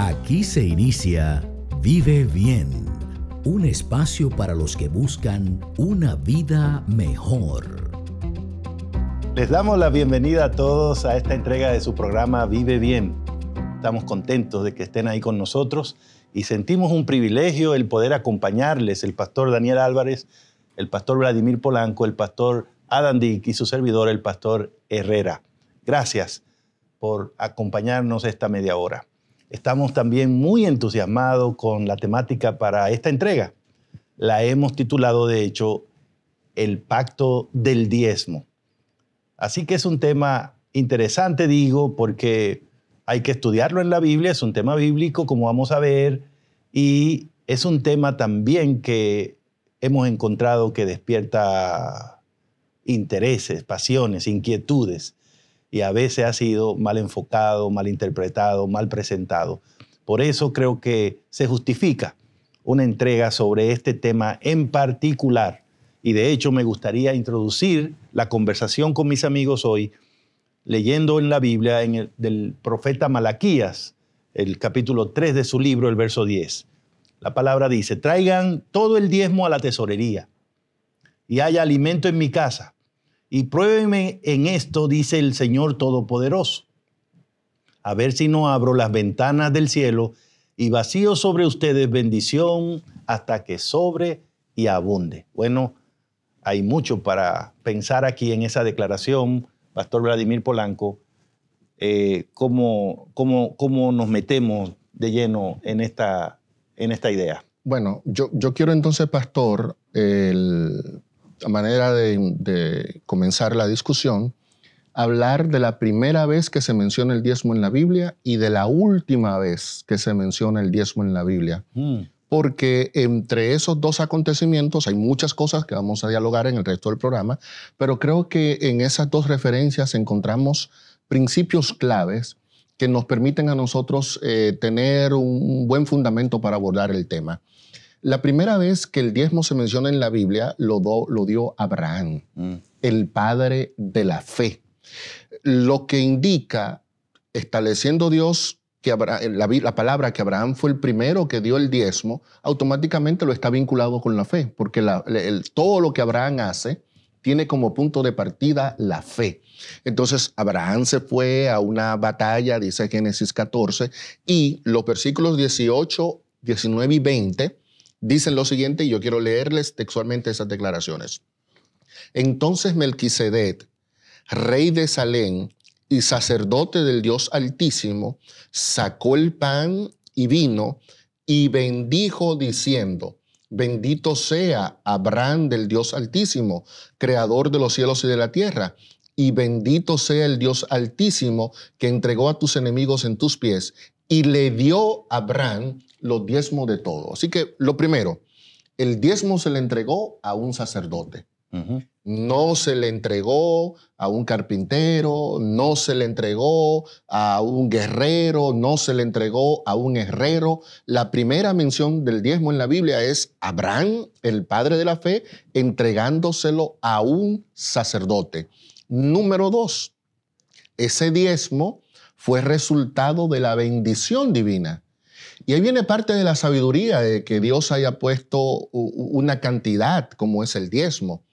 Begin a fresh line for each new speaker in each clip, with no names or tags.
Aquí se inicia Vive Bien, un espacio para los que buscan una vida mejor.
Les damos la bienvenida a todos a esta entrega de su programa Vive Bien. Estamos contentos de que estén ahí con nosotros y sentimos un privilegio el poder acompañarles, el pastor Daniel Álvarez, el pastor Vladimir Polanco, el pastor Adam Dick y su servidor, el pastor Herrera. Gracias por acompañarnos esta media hora. Estamos también muy entusiasmados con la temática para esta entrega. La hemos titulado, de hecho, El Pacto del Diezmo. Así que es un tema interesante, digo, porque hay que estudiarlo en la Biblia, es un tema bíblico, como vamos a ver, y es un tema también que hemos encontrado que despierta intereses, pasiones, inquietudes y a veces ha sido mal enfocado, mal interpretado, mal presentado. Por eso creo que se justifica una entrega sobre este tema en particular. Y de hecho me gustaría introducir la conversación con mis amigos hoy leyendo en la Biblia en el, del profeta Malaquías, el capítulo 3 de su libro, el verso 10. La palabra dice, traigan todo el diezmo a la tesorería y haya alimento en mi casa y pruébenme en esto, dice el Señor Todopoderoso, a ver si no abro las ventanas del cielo y vacío sobre ustedes bendición hasta que sobre y abunde. Bueno, hay mucho para pensar aquí en esa declaración, Pastor Vladimir Polanco, eh, cómo, cómo, nos metemos de lleno en esta, en esta idea.
Bueno, yo, yo quiero entonces, Pastor, el, manera de, comenzar la discusión, hablar de la primera vez que se menciona el diezmo en la Biblia y de la última vez que se menciona el diezmo en la Biblia. Mm. Porque entre esos dos acontecimientos hay muchas cosas que vamos a dialogar en el resto del programa, pero creo que en esas dos referencias encontramos principios claves que nos permiten a nosotros eh, tener un buen fundamento para abordar el tema. La primera vez que el diezmo se menciona en la Biblia lo, lo dio Abraham, mm. el padre de la fe. Lo que indica, estableciendo Dios que la, palabra que Abraham fue el primero que dio el diezmo, automáticamente lo está vinculado con la fe, porque todo lo que Abraham hace tiene como punto de partida la fe. Entonces Abraham se fue a una batalla, dice Génesis 14, y los versículos 18, 19 y 20 dicen lo siguiente y yo quiero leerles textualmente esas declaraciones. Entonces Melquisedec, rey de Salem y sacerdote del Dios Altísimo, sacó el pan y vino y bendijo diciendo, Bendito sea Abraham del Dios Altísimo, creador de los cielos y de la tierra, y bendito sea el Dios Altísimo que entregó a tus enemigos en tus pies, y le dio a Abraham los diezmos de todo. Así que lo primero, el diezmo se le entregó a un sacerdote. No se le entregó a un carpintero, no se le entregó a un guerrero, no se le entregó a un herrero. La primera mención del diezmo en la Biblia es Abraham, el padre de la fe, entregándoselo a un sacerdote. Número dos, ese diezmo fue resultado de la bendición divina. Y ahí viene parte de la sabiduría de que Dios haya puesto una cantidad como es el diezmo,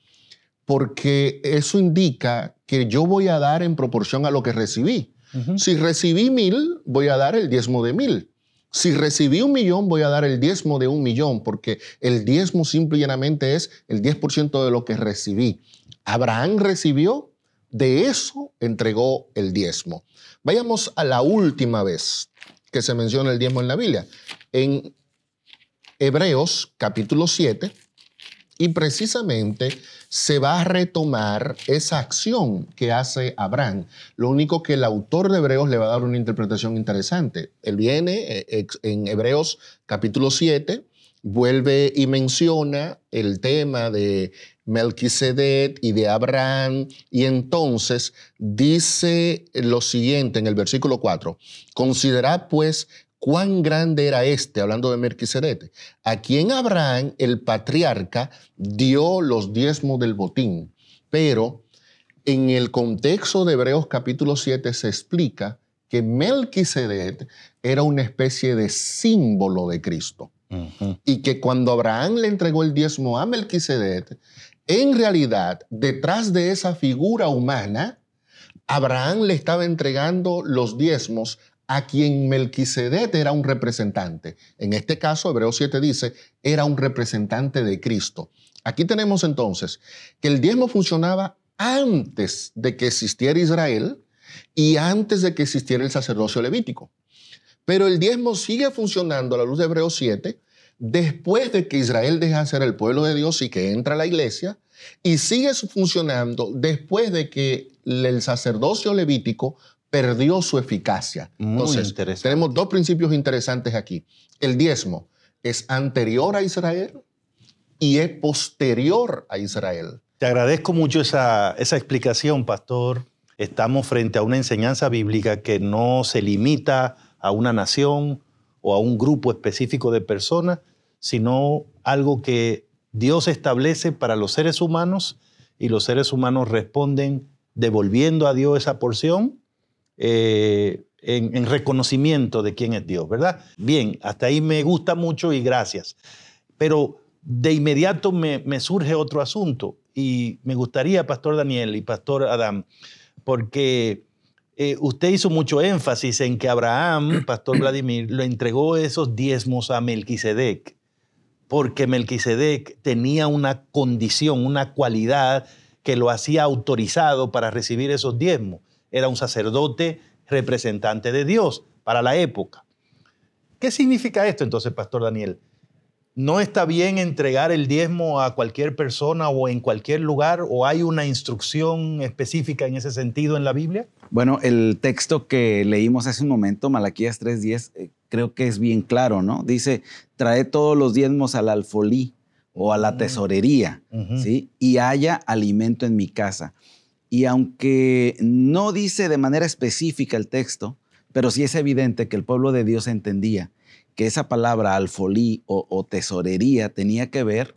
porque eso indica que yo voy a dar en proporción a lo que recibí. Si recibí mil, voy a dar el diezmo de mil. Si recibí un millón, voy a dar el diezmo de un millón, porque el diezmo simple y llanamente es el 10% de lo que recibí. Abraham recibió, de eso entregó el diezmo. Vayamos a la última vez que se menciona el diezmo en la Biblia. En Hebreos capítulo 7, y precisamente se va a retomar esa acción que hace Abraham. Lo único que el autor de Hebreos le va a dar una interpretación interesante. Él viene eh, en Hebreos capítulo 7, vuelve y menciona el tema de Melquisedec y de Abraham, y entonces dice lo siguiente en el versículo 4, considerad pues cuán grande era este, hablando de Melquisedec, a quien Abraham, el patriarca, dio los diezmos del botín, pero en el contexto de Hebreos capítulo 7 se explica que Melquisedec era una especie de símbolo de Cristo. Y que cuando Abraham le entregó el diezmo a Melquisedec, en realidad, detrás de esa figura humana, Abraham le estaba entregando los diezmos a quien Melquisedec era un representante. En este caso, Hebreos 7 dice, era un representante de Cristo. Aquí tenemos entonces que el diezmo funcionaba antes de que existiera Israel y antes de que existiera el sacerdocio levítico. Pero el diezmo sigue funcionando a la luz de Hebreos 7 después de que Israel deja de ser el pueblo de Dios y que entra a la iglesia, y sigue funcionando después de que el sacerdocio levítico perdió su eficacia. Entonces, tenemos dos principios interesantes aquí. El diezmo es anterior a Israel y es posterior a Israel.
Te agradezco mucho esa, esa explicación, pastor. Estamos frente a una enseñanza bíblica que no se limita a una nación o a un grupo específico de personas, sino algo que Dios establece para los seres humanos y los seres humanos responden devolviendo a Dios esa porción eh, en, reconocimiento de quién es Dios, ¿verdad? Bien, hasta ahí me gusta mucho y gracias. Pero de inmediato me, me surge otro asunto y me gustaría, Pastor Daniel y Pastor Adam, porque eh, usted hizo mucho énfasis en que Abraham, Pastor Vladimir, le entregó esos diezmos a Melquisedec, porque Melquisedec tenía una condición, una cualidad que lo hacía autorizado para recibir esos diezmos. Era un sacerdote representante de Dios para la época. ¿Qué significa esto entonces, Pastor Daniel? ¿No está bien entregar el diezmo a cualquier persona o en cualquier lugar? ¿O hay una instrucción específica en ese sentido en la Biblia?
Bueno, el texto que leímos hace un momento, Malaquías 3.10, eh, creo que es bien claro, ¿no? Dice, trae todos los diezmos al alfolí o a la mm. tesorería, ¿sí? Y haya alimento en mi casa. Y aunque no dice de manera específica el texto, pero sí es evidente que el pueblo de Dios entendía que esa palabra alfolí o, tesorería tenía que ver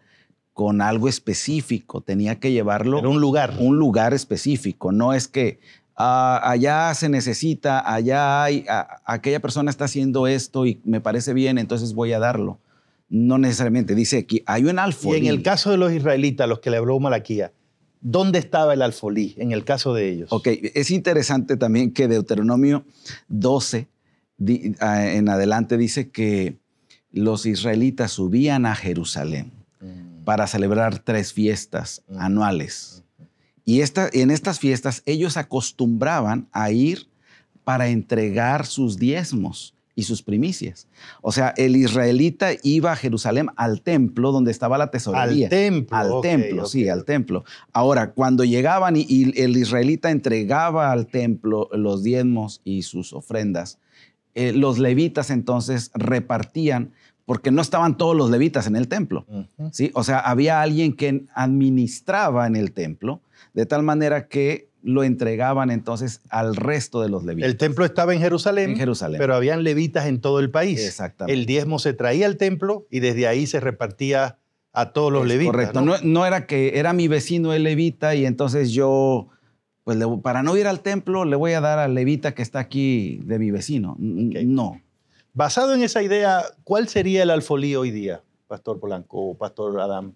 con algo específico, tenía que llevarlo
a un lugar.
Un lugar específico, no es que ah, allá se necesita, allá hay, aquella persona está haciendo esto y me parece bien, entonces voy a darlo. No necesariamente, dice aquí, hay un alfolí.
Y en el caso de los israelitas, los que le habló Malaquía, ¿dónde estaba el alfolí en el caso de ellos?
Ok, es interesante también que Deuteronomio 12 en adelante dice que los israelitas subían a Jerusalén mm. para celebrar tres fiestas mm. anuales. Y en estas fiestas ellos acostumbraban a ir para entregar sus diezmos y sus primicias. O sea, el israelita iba a Jerusalén al templo donde estaba la tesorería.
Al templo.
Al templo, sí, al templo. Ahora, cuando llegaban y el israelita entregaba al templo los diezmos y sus ofrendas, eh, los levitas entonces repartían, porque no estaban todos los levitas en el templo, ¿sí? O sea, había alguien que administraba en el templo, de tal manera que lo entregaban entonces al resto de los levitas.
El templo estaba en Jerusalén,
en Jerusalén.
pero habían levitas en todo el país.
Exactamente.
El diezmo se traía al templo y desde ahí se repartía a todos los levitas.
Correcto. ¿no? ¿no? era que era mi vecino el levita y entonces yo pues para no ir al templo le voy a dar al levita que está aquí de mi vecino. No.
Basado en esa idea, ¿cuál sería el alfolí hoy día, Pastor Polanco o Pastor Adam?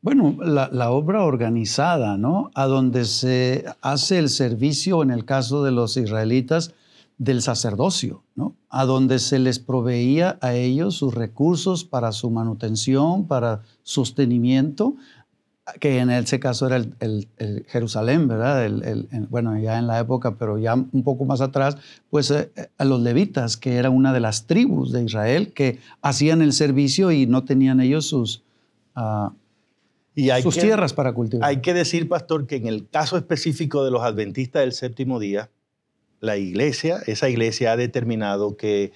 Bueno, la, obra organizada, ¿no? A donde se hace el servicio, en el caso de los israelitas, del sacerdocio, ¿no? A donde se les proveía a ellos sus recursos para su manutención, para sostenimiento, que en ese caso era el, Jerusalén, ¿verdad? bueno, ya en la época, pero ya un poco más atrás, pues eh, a los levitas, que era una de las tribus de Israel que hacían el servicio y no tenían ellos sus, uh, y sus tierras para cultivar.
Hay que decir, pastor, que en el caso específico de los adventistas del séptimo día, la iglesia, esa iglesia ha determinado que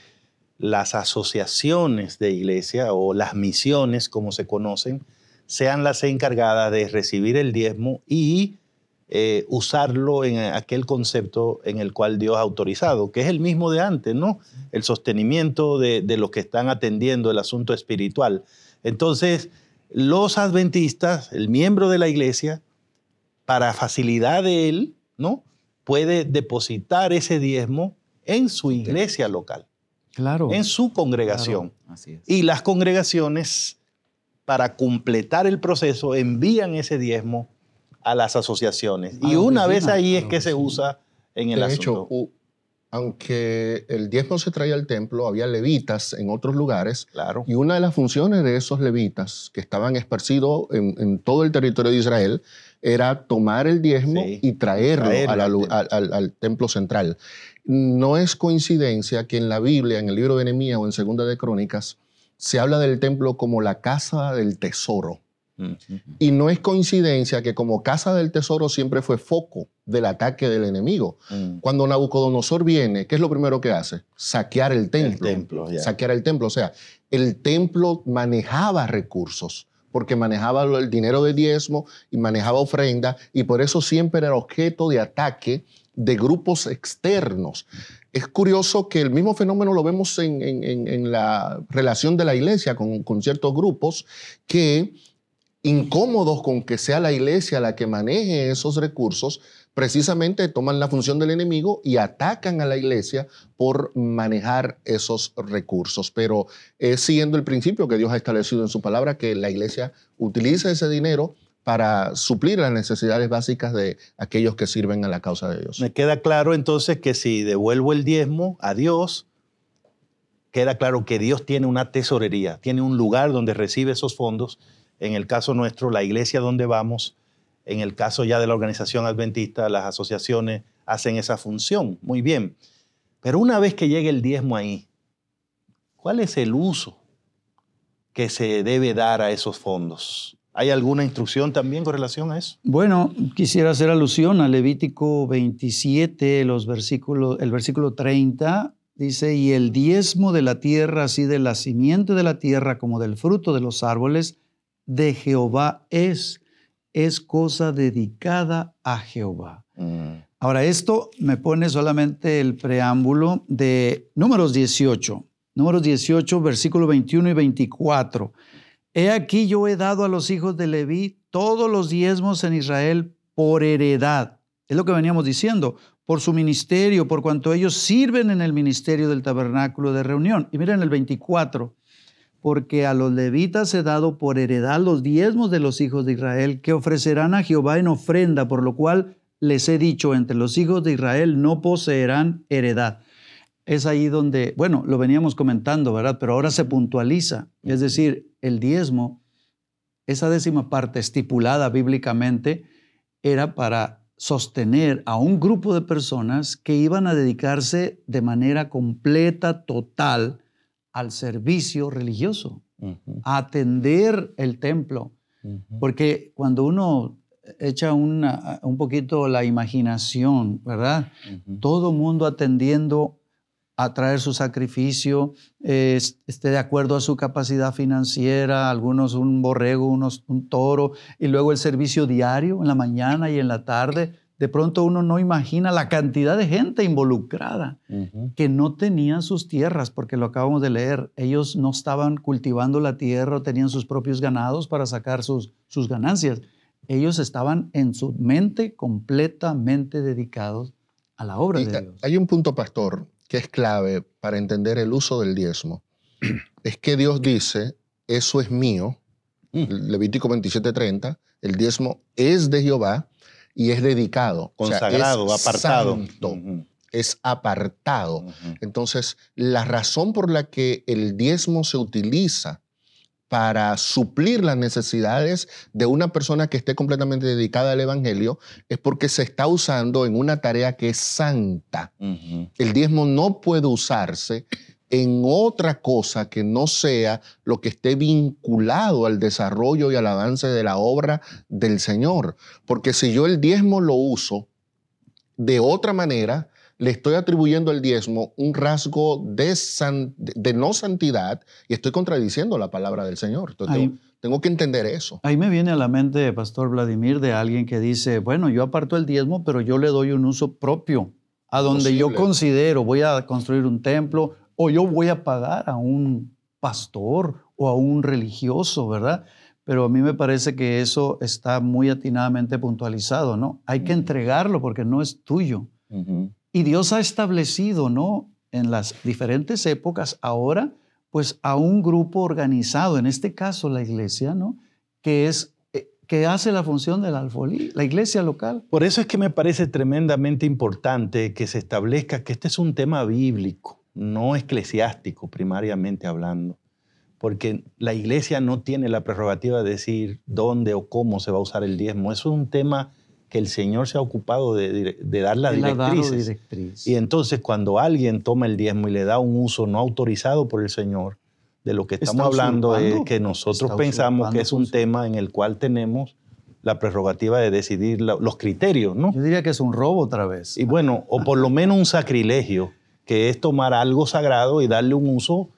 las asociaciones de iglesia o las misiones, como se conocen, sean las encargadas de recibir el diezmo y eh, usarlo en aquel concepto en el cual Dios ha autorizado, que es el mismo de antes, ¿no? El sostenimiento de, de los que están atendiendo el asunto espiritual. Entonces, los adventistas, el miembro de la iglesia, para facilidad de él, ¿no? Puede depositar ese diezmo en su iglesia local,
Claro.
en su congregación.
Así es.
Y las congregaciones, para completar el proceso, envían ese diezmo a las asociaciones. Y una vez ahí es que se usa en el
de
asunto.
hecho, aunque el diezmo se traía al templo, había levitas en otros lugares
claro.
Y una de las funciones de esos levitas que estaban esparcidos en, en todo el territorio de Israel era tomar el diezmo
Sí,
y traerlo,
traerlo
a la
al templo.
al, al- al templo central. No es coincidencia que en la Biblia, en el libro de Nehemías o en Segunda de Crónicas, se habla del templo como la casa del tesoro. Y no es coincidencia que como casa del tesoro siempre fue foco del ataque del enemigo.
Mm.
Cuando Nabucodonosor viene, ¿qué es lo primero que hace? Saquear el templo.
templo, ya.
Saquear el templo. O sea, el templo manejaba recursos, porque manejaba el dinero de diezmo y manejaba ofrenda, y por eso siempre era objeto de ataque de grupos externos. Es curioso que el mismo fenómeno lo vemos en, la relación de la iglesia con, con ciertos grupos que incómodos con que sea la iglesia la que maneje esos recursos, precisamente toman la función del enemigo y atacan a la iglesia por manejar esos recursos. Pero es siguiendo el principio que Dios ha establecido en su palabra, que la iglesia utiliza ese dinero para suplir las necesidades básicas de aquellos que sirven a la causa de Dios.
Me queda claro entonces que si devuelvo el diezmo a Dios, queda claro que Dios tiene una tesorería, tiene un lugar donde recibe esos fondos. En el caso nuestro, la iglesia donde vamos, en el caso ya de la organización adventista, las asociaciones hacen esa función. Muy bien. Pero una vez que llegue el diezmo ahí, ¿cuál es el uso que se debe dar a esos fondos? ¿Hay alguna instrucción también con relación a eso?
Bueno, quisiera hacer alusión a Levítico 27, los versículos, el versículo 30, dice, y el diezmo de la tierra, así de la simiente de la tierra como del fruto de los árboles, de Jehová es, es cosa dedicada a Jehová. Ahora, esto me pone solamente el preámbulo de Números 18. Números 18, versículo 21 y 24. He aquí yo he dado a los hijos de Leví todos los diezmos en Israel por heredad. Es lo que veníamos diciendo, por su ministerio, por cuanto ellos sirven en el ministerio del tabernáculo de reunión. Y miren el 24, porque a los levitas he dado por heredad los diezmos de los hijos de Israel, que ofrecerán a Jehová en ofrenda, por lo cual les he dicho, entre los hijos de Israel no poseerán heredad. Es ahí donde, bueno, lo veníamos comentando, ¿verdad? Pero ahora se puntualiza. Es decir, el diezmo, esa décima parte estipulada bíblicamente, era para sostener a un grupo de personas que iban a dedicarse de manera completa, total, al servicio religioso, a atender el templo. Porque cuando uno echa una- un poquito la imaginación, ¿verdad? Todo mundo atendiendo a traer su sacrificio, eh, es- esté de acuerdo a su capacidad financiera, algunos un borrego, unos un toro, y luego el servicio diario en la mañana y en la tarde. De pronto uno no imagina la cantidad de gente involucrada que no tenían sus tierras, porque lo acabamos de leer, ellos no estaban cultivando la tierra o tenían sus propios ganados para sacar sus, sus ganancias. Ellos estaban en su mente completamente dedicados a la obra
Y
de Dios.
hay un punto, pastor, que es clave para entender el uso del diezmo. es que Dios dice, eso es mío, Levítico 27:30, el diezmo es de Jehová y es dedicado. o sea,
Consagrado,
es
apartado.
santo, es apartado. Entonces, la razón por la que el diezmo se utiliza para suplir las necesidades de una persona que esté completamente dedicada al Evangelio es porque se está usando en una tarea que es santa. El diezmo no puede usarse en otra cosa que no sea lo que esté vinculado al desarrollo y al avance de la obra del Señor. Porque si yo el diezmo lo uso de otra manera, le estoy atribuyendo al diezmo un rasgo de, san- de- no santidad y estoy contradiciendo la palabra del Señor. Entonces,
Ahí-
tengo, tengo que entender eso.
Ahí me viene a la mente, Pastor Vladimir, de alguien que dice, bueno, yo aparto el diezmo, pero yo le doy un uso propio, a donde yo
Posible.
considero, voy a construir un templo o yo voy a pagar a un pastor o a un religioso, ¿verdad? Pero a mí me parece que eso está muy atinadamente puntualizado, ¿no? Hay que entregarlo porque no es tuyo.
Ujú.
Y Dios ha establecido, ¿no? En las diferentes épocas ahora, pues a un grupo organizado, en este caso la iglesia, ¿no? Que es eh, que hace la función del alfolí, la iglesia local.
Por eso es que me parece tremendamente importante que se establezca que este es un tema bíblico, no eclesiástico primariamente hablando, porque la iglesia no tiene la prerrogativa de decir dónde o cómo se va a usar el diezmo. Es un tema que el Señor se ha ocupado de, dar las directrices. Y entonces cuando alguien toma el diezmo y le da un uso no autorizado por el Señor, de lo que estamos hablando es que nosotros pensamos que es un tema en el cual tenemos la prerrogativa de decidir los criterios, ¿no?
Yo diría que es un robo otra vez.
Y bueno, o por lo menos un sacrilegio, que es tomar algo sagrado y darle un uso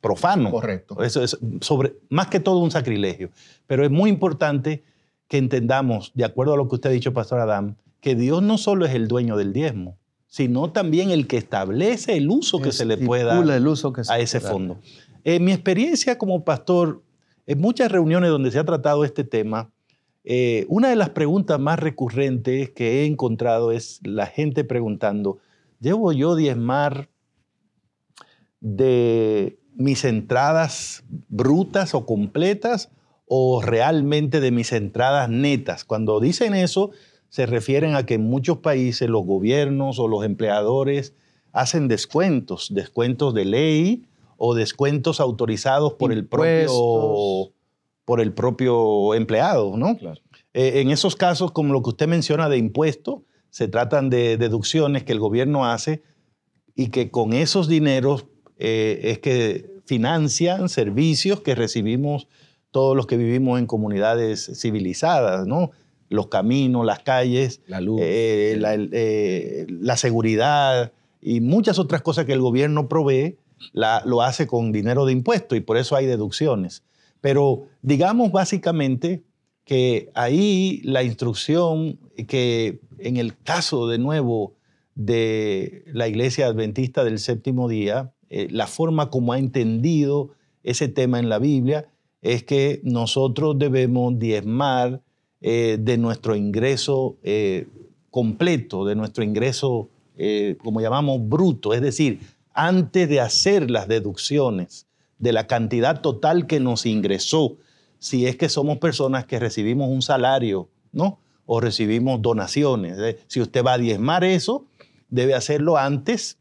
profano.
Correcto.
Eso es sobre, más que todo un sacrilegio. Pero es muy importante que entendamos, de acuerdo a lo que usted ha dicho, Pastor Adam, que Dios no solo es el dueño del diezmo, sino también el que establece el uso que se le puede dar
el uso que
a ese fondo. En mi experiencia como pastor, en muchas reuniones donde se ha tratado este tema, eh, una de las preguntas más recurrentes que he encontrado es la gente preguntando, ¿llevo yo diezmar de mis entradas brutas o completas o realmente de mis entradas netas. Cuando dicen eso, se refieren a que en muchos países los gobiernos o los empleadores hacen descuentos, descuentos de ley o descuentos autorizados por, el propio, por el propio empleado, ¿no? Eh, en esos casos, como lo que usted menciona de impuestos, se tratan de deducciones que el gobierno hace y que con esos dineros eh, es que financian servicios que recibimos todos los que vivimos en comunidades civilizadas, ¿no? Los caminos, las calles,
la luz,
eh, eh, la, seguridad y muchas otras cosas que el gobierno provee, lo hace con dinero de impuestos y por eso hay deducciones. Pero digamos básicamente que ahí la instrucción que en el caso de nuevo de la iglesia adventista del séptimo día, eh, la forma como ha entendido ese tema en la Biblia es que nosotros debemos diezmar eh, de nuestro ingreso eh, completo, de nuestro ingreso, eh, como llamamos, bruto, es decir, antes de hacer las deducciones de la cantidad total que nos ingresó, si es que somos personas que recibimos un salario, ¿no? O recibimos donaciones. Si usted va a diezmar eso, debe hacerlo antes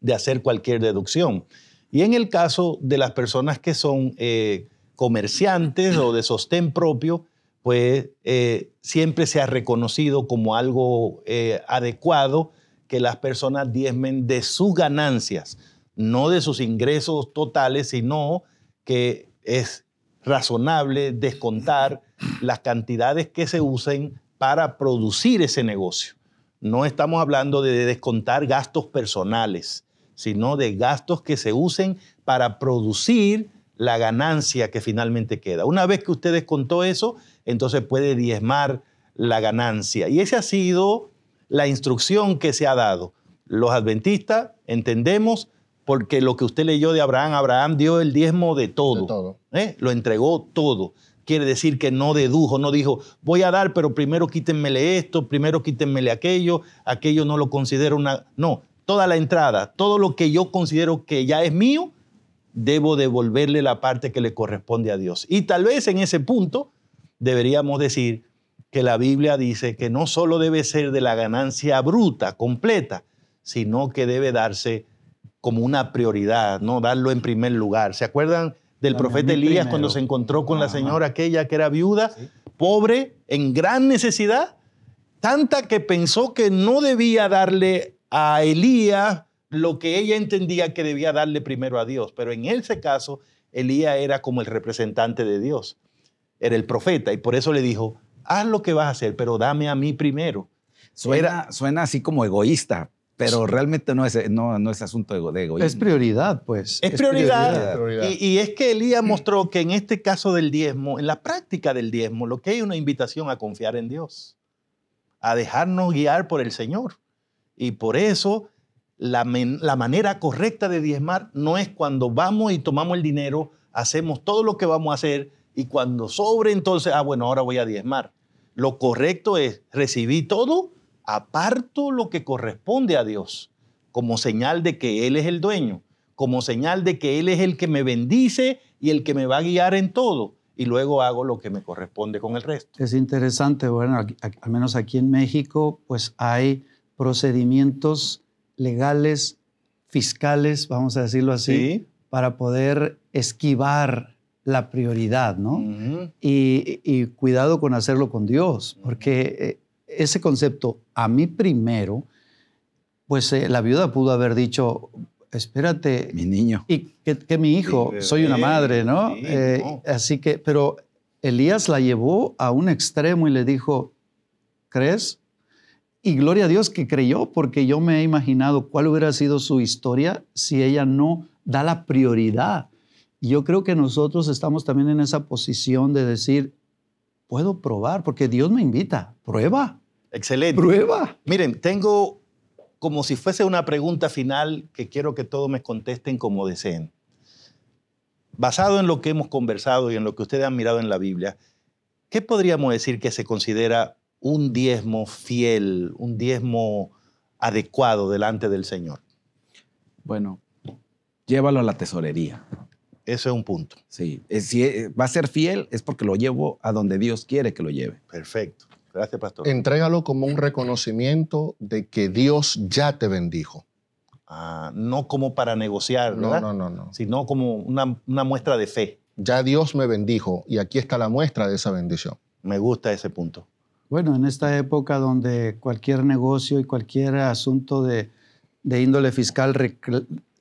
de hacer cualquier deducción. Y en el caso de las personas que son eh, comerciantes o de sostén propio, pues eh, siempre se ha reconocido como algo eh, adecuado que las personas diezmen de sus ganancias, no de sus ingresos totales, sino que es razonable descontar las cantidades que se usen para producir ese negocio. No estamos hablando de descontar gastos personales, sino de gastos que se usen para producir la ganancia que finalmente queda. Una vez que usted descontó eso, entonces puede diezmar la ganancia. Y esa ha sido la instrucción que se ha dado. Los adventistas entendemos porque lo que usted leyó de Abraham, Abraham dio el diezmo de todo.
todo.
¿eh? Lo entregó todo. Quiere decir que no dedujo, no dijo, voy a dar, pero primero quítenmele esto, primero quítenmele aquello, aquello no lo considero una... No, toda la entrada, todo lo que yo considero que ya es mío, debo devolverle la parte que le corresponde a Dios. Y tal vez en ese punto deberíamos decir que la Biblia dice que no solo debe ser de la ganancia bruta, completa, sino que debe darse como una prioridad, ¿no? Darlo en primer lugar. ¿Se acuerdan del profeta Elías cuando se encontró con la señora aquella que era viuda, pobre, en gran necesidad? Tanta que pensó que no debía darle a Elías lo que ella entendía que debía darle primero a Dios. Pero en ese caso, Elías era como el representante de Dios, era el profeta, y por eso le dijo, haz lo que vas a hacer, pero dame a mí primero.
Suena, suena así como egoísta, pero realmente no es, no, no es asunto de egoísmo.
Es prioridad, pues.
Es, prioridad. Y, y, es que Elías mostró que en este caso del diezmo, en la práctica del diezmo, lo que hay es una invitación a confiar en Dios, a dejarnos guiar por el Señor. Y por eso la, manera correcta de diezmar no es cuando vamos y tomamos el dinero, hacemos todo lo que vamos a hacer y cuando sobre entonces, ah, bueno, ahora voy a diezmar. Lo correcto es recibir todo aparto lo que corresponde a Dios como señal de que Él es el dueño, como señal de que Él es el que me bendice y el que me va a guiar en todo. Y luego hago lo que me corresponde con el resto.
Es interesante, bueno, al menos aquí en México, pues hay procedimientos legales, fiscales, vamos a decirlo así, para poder esquivar la prioridad, ¿no? y, cuidado con hacerlo con Dios, porque eh, ese concepto, a mí primero, pues eh, la viuda pudo haber dicho, espérate.
Mi niño.
Y que, mi hijo, soy una madre, ¿no? Eh, así que, pero Elías la llevó a un extremo y le dijo, ¿crees? Y gloria a Dios que creyó, porque yo me he imaginado cuál hubiera sido su historia si ella no da la prioridad yo creo que nosotros estamos también en esa posición de decir, puedo probar, porque Dios me invita, prueba.
Excelente.
Prueba.
Miren, tengo como si fuese una pregunta final que quiero que todos me contesten como deseen. Basado en lo que hemos conversado y en lo que ustedes han mirado en la Biblia, ¿qué podríamos decir que se considera un diezmo fiel, un diezmo adecuado delante del Señor?
Bueno, llévalo a la tesorería.
Ese es un punto.
Sí, si eh, va a ser fiel es porque lo llevo a donde Dios quiere que lo lleve.
Perfecto. Gracias, pastor.
Entrégalo como un reconocimiento de que Dios ya te bendijo.
Ah, no como para negociar, ¿verdad?
No, no, no, no.
Sino como una, una muestra de fe.
Ya Dios me bendijo y aquí está la muestra de esa bendición.
Me gusta ese punto.
Bueno, en esta época donde cualquier negocio y cualquier asunto de, de índole fiscal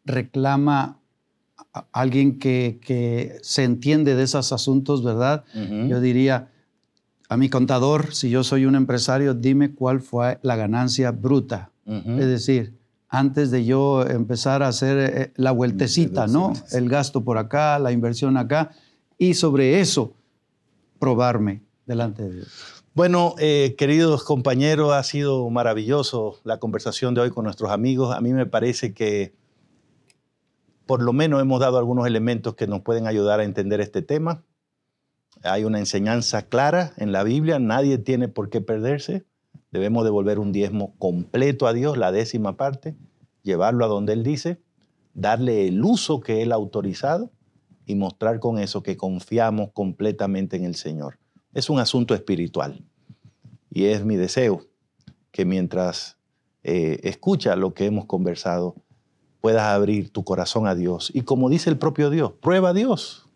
reclama alguien que, se entiende de esos asuntos, ¿verdad? Yo diría, a mi contador, si yo soy un empresario, dime cuál fue la ganancia bruta. Es decir, antes de yo empezar a hacer eh, la vueltecita, ¿no? El gasto por acá, la inversión acá, y sobre eso probarme delante de Dios.
Bueno, eh, queridos compañeros, ha sido maravilloso la conversación de hoy con nuestros amigos. A mí me parece que por lo menos hemos dado algunos elementos que nos pueden ayudar a entender este tema. Hay una enseñanza clara en la Biblia, nadie tiene por qué perderse. Debemos devolver un diezmo completo a Dios, la décima parte, llevarlo a donde Él dice, darle el uso que Él ha autorizado y mostrar con eso que confiamos completamente en el Señor. Es un asunto espiritual y es mi deseo que mientras eh, escucha lo que hemos conversado, puedas abrir tu corazón a Dios. Y como dice el propio Dios, prueba a Dios,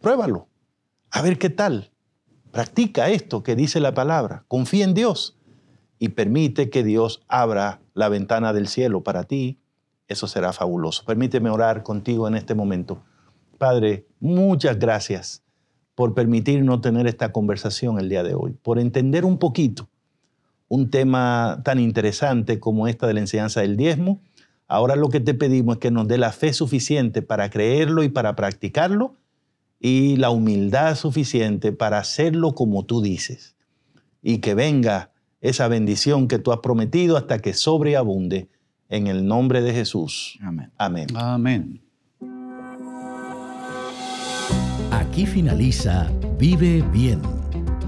pruébalo, a ver qué tal. Practica esto que dice la palabra, confía en Dios y permite que Dios abra la ventana del cielo para ti. Eso será fabuloso. Permíteme orar contigo en este momento. Padre, muchas gracias por permitirnos tener esta conversación el día de hoy, por entender un poquito un tema tan interesante como esta de la enseñanza del diezmo Ahora lo que te pedimos es que nos dé la fe suficiente para creerlo y para practicarlo y la humildad suficiente para hacerlo como tú dices. Y que venga esa bendición que tú has prometido hasta que sobreabunde en el nombre de Jesús.
Amén.
Amén.
Amén.
Aquí finaliza Vive Bien.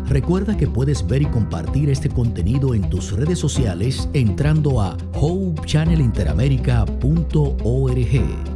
Recuerda que puedes ver y compartir este contenido en tus redes sociales entrando a hopechannelinteramerica.org